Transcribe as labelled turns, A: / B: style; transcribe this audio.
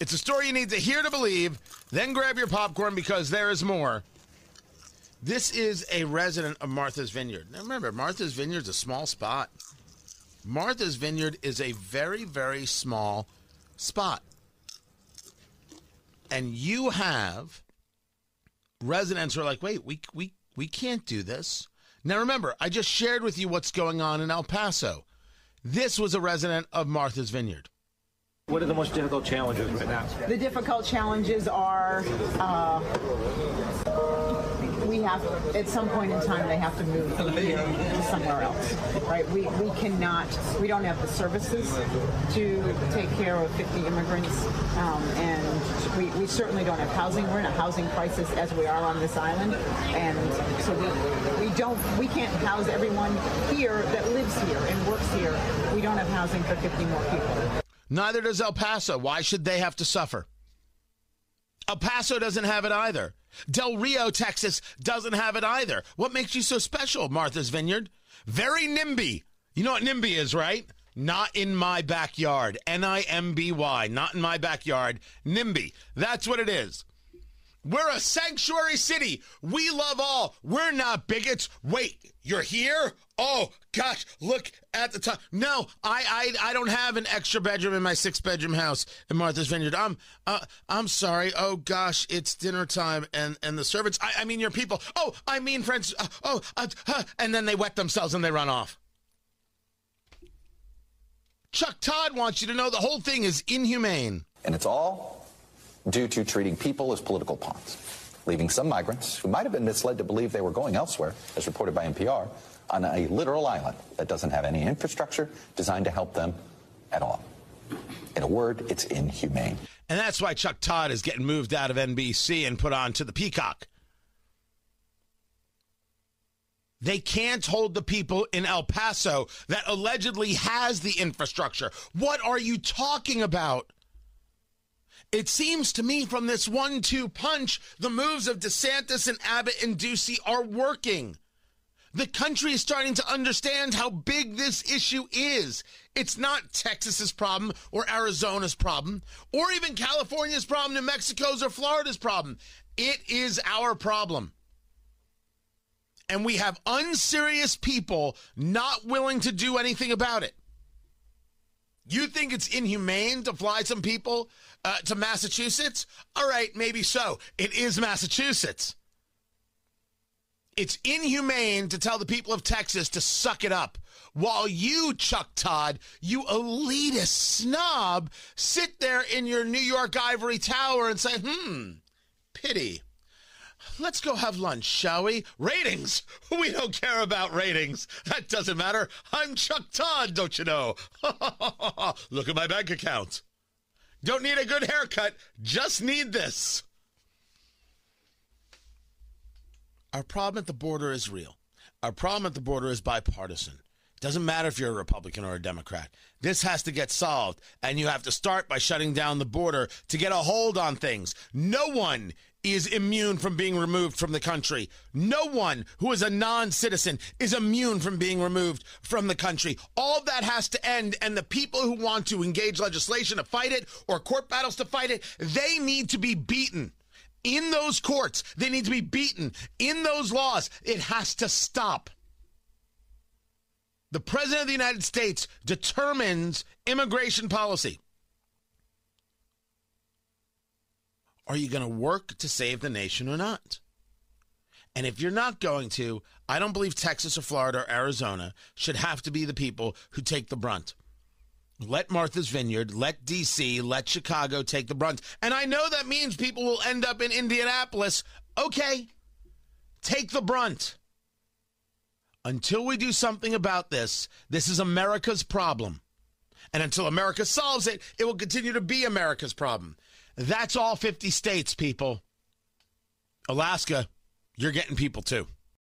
A: It's a story you need to hear to believe. Then grab your popcorn because there is more. This is a resident of Martha's Vineyard. Now remember, Martha's Vineyard is a small spot. Martha's Vineyard is a very, very small spot. And you have residents who are like, wait, we, we, we can't do this. Now remember, I just shared with you what's going on in El Paso. This was a resident of Martha's Vineyard.
B: What are the most difficult challenges right now?
C: The difficult challenges are uh, we have, at some point in time, they have to move from here to somewhere else, right? We, we cannot, we don't have the services to take care of 50 immigrants, um, and we, we certainly don't have housing. We're in a housing crisis as we are on this island, and so we, we don't, we can't house everyone here that lives here and works here. We don't have housing for 50 more people.
A: Neither does El Paso. Why should they have to suffer? El Paso doesn't have it either. Del Rio, Texas doesn't have it either. What makes you so special, Martha's Vineyard? Very NIMBY. You know what NIMBY is, right? Not in my backyard. N I M B Y. Not in my backyard. NIMBY. That's what it is. We're a sanctuary city. We love all. We're not bigots. Wait, you're here? Oh gosh, look at the top. No, I, I I don't have an extra bedroom in my six bedroom house in Martha's Vineyard. I'm uh, I'm sorry. Oh gosh, it's dinner time and and the servants. I, I mean your people. Oh, I mean friends. Uh, oh, uh, uh, and then they wet themselves and they run off. Chuck Todd wants you to know the whole thing is inhumane.
D: And it's all due to treating people as political pawns, leaving some migrants who might have been misled to believe they were going elsewhere, as reported by NPR, on a literal island that doesn't have any infrastructure designed to help them at all. In a word, it's inhumane.
A: And that's why Chuck Todd is getting moved out of NBC and put on to the Peacock. They can't hold the people in El Paso that allegedly has the infrastructure. What are you talking about? It seems to me from this one two punch, the moves of DeSantis and Abbott and Ducey are working. The country is starting to understand how big this issue is. It's not Texas's problem or Arizona's problem or even California's problem, New Mexico's or Florida's problem. It is our problem. And we have unserious people not willing to do anything about it. You think it's inhumane to fly some people uh, to Massachusetts? All right, maybe so. It is Massachusetts. It's inhumane to tell the people of Texas to suck it up. While you, Chuck Todd, you elitist snob, sit there in your New York ivory tower and say, hmm, pity. Let's go have lunch, shall we? Ratings. We don't care about ratings. That doesn't matter. I'm Chuck Todd, don't you know? Look at my bank account. Don't need a good haircut, just need this. Our problem at the border is real. Our problem at the border is bipartisan. Doesn't matter if you're a Republican or a Democrat. This has to get solved, and you have to start by shutting down the border to get a hold on things. No one is immune from being removed from the country. No one who is a non citizen is immune from being removed from the country. All that has to end, and the people who want to engage legislation to fight it or court battles to fight it, they need to be beaten. In those courts, they need to be beaten. In those laws, it has to stop. The President of the United States determines immigration policy. Are you going to work to save the nation or not? And if you're not going to, I don't believe Texas or Florida or Arizona should have to be the people who take the brunt. Let Martha's Vineyard, let DC, let Chicago take the brunt. And I know that means people will end up in Indianapolis. Okay, take the brunt. Until we do something about this, this is America's problem. And until America solves it, it will continue to be America's problem. That's all 50 states, people. Alaska, you're getting people too.